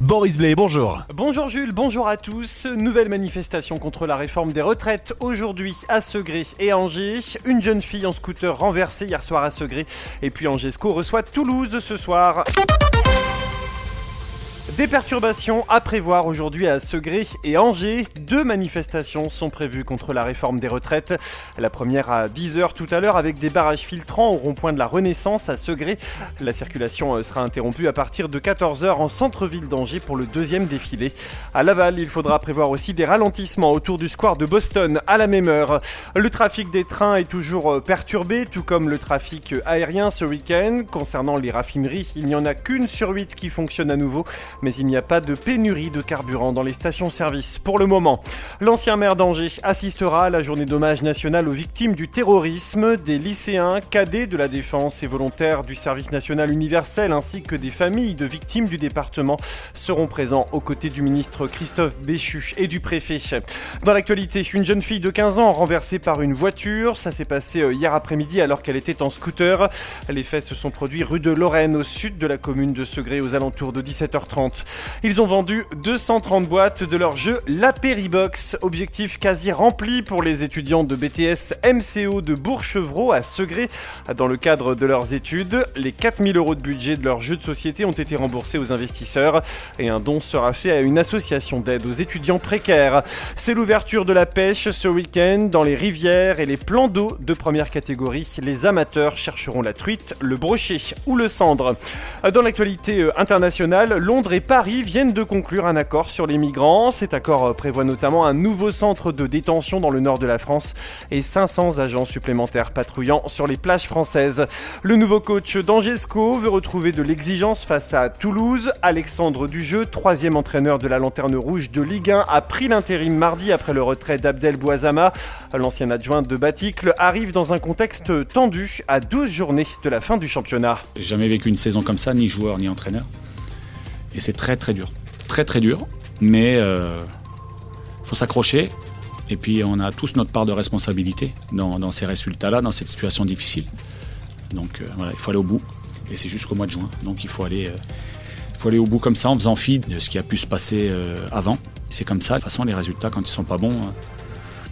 Boris Blay, bonjour. Bonjour Jules, bonjour à tous. Nouvelle manifestation contre la réforme des retraites aujourd'hui à Segré et Angers. Une jeune fille en scooter renversée hier soir à Segré. Et puis Angesco reçoit Toulouse ce soir. Des perturbations à prévoir aujourd'hui à Segré et Angers. Deux manifestations sont prévues contre la réforme des retraites. La première à 10h tout à l'heure avec des barrages filtrants au rond-point de la Renaissance à Segré. La circulation euh, sera interrompue à partir de 14h en centre-ville d'Angers pour le deuxième défilé. À Laval, il faudra prévoir aussi des ralentissements autour du square de Boston à la même heure. Le trafic des trains est toujours euh, perturbé, tout comme le trafic aérien ce week-end. Concernant les raffineries, il n'y en a qu'une sur huit qui fonctionne à nouveau mais il n'y a pas de pénurie de carburant dans les stations-service pour le moment. L'ancien maire d'Angers assistera à la journée d'hommage national aux victimes du terrorisme. Des lycéens, cadets de la défense et volontaires du service national universel ainsi que des familles de victimes du département seront présents aux côtés du ministre Christophe Béchu et du préfet. Dans l'actualité, une jeune fille de 15 ans renversée par une voiture. Ça s'est passé euh, hier après-midi alors qu'elle était en scooter. Les faits se sont produits rue de Lorraine au sud de la commune de Segré aux alentours de 17h30. Ils ont vendu 230 boîtes de leur jeu l'Apéribox, objectif quasi rempli pour les étudiants de BTS MCO de Bourg-Chevreau à Segré. Dans le cadre de leurs études, les 4000 euros de budget de leur jeu de société ont été remboursés aux investisseurs et un don sera fait à une association d'aide aux étudiants précaires. C'est l'ouverture de la pêche ce week-end dans les rivières et les plans d'eau de première catégorie. Les amateurs chercheront la truite, le brochet ou le cendre. Dans l'actualité euh, internationale, Londres et Paris viennent de conclure un accord sur les migrants. Cet accord euh, prévoit notamment un nouveau centre de détention dans le nord de la France et 500 agents supplémentaires patrouillant sur les plages françaises. Le nouveau coach d'Angesco veut retrouver de l'exigence face à Toulouse. Alexandre Dujeu, troisième entraîneur de la Lanterne Rouge de Ligue 1, a pris l'intérim mardi après le retrait d'Abdel Bouazama. L'ancien adjoint de Baticle arrive dans un contexte tendu à 12 journées de la fin du championnat. J'ai jamais vécu une saison comme ça, ni joueur ni entraîneur. Et c'est très très dur. Très très dur. Mais il euh, faut s'accrocher. Et puis on a tous notre part de responsabilité dans, ces résultats-là, dans cette situation difficile. Donc euh, voilà, il faut aller au bout. Et c'est jusqu'au mois de juin. Donc il faut aller, euh, faut aller au bout comme ça en faisant fi de ce qui a pu se passer avant. C'est comme ça. De toute façon, les résultats, quand ils sont pas bons,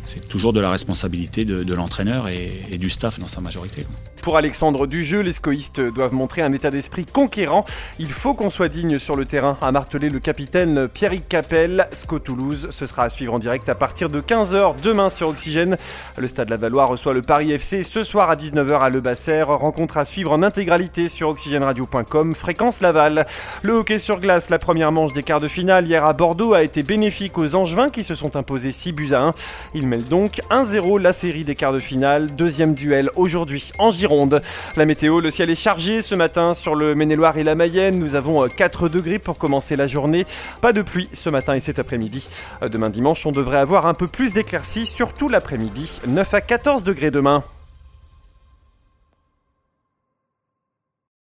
c'est toujours de la responsabilité de, l'entraîneur et, du staff dans sa majorité. Pour Alexandre Dujeu, les scoïstes doivent montrer un état d'esprit conquérant. Il faut qu'on soit digne sur le terrain, a martelé le capitaine Pierrick Capel. SCO Toulouse, ce sera à suivre en direct à partir de 15h demain sur Oxygène. Le Stade Lavallois reçoit le Paris FC ce soir à 19h à Le Basser. Rencontre à suivre en intégralité sur oxygèneradio.com, fréquence Laval. Le hockey sur glace, la première manche des quarts de finale hier à Bordeaux a été bénéfique aux Angevins qui se sont imposés 6 buts à 1. Ils donc 1-0 la série des quarts de finale. Deuxième duel aujourd'hui en Gironde. La météo, le ciel est chargé ce matin sur le Maine-et-Loire et la Mayenne. Nous avons 4 euh, degrés pour commencer la journée. Pas de pluie ce matin et cet après-midi. Euh, demain dimanche, on devrait avoir un peu plus d'éclaircies, surtout l'après-midi. 9 à 14 degrés demain.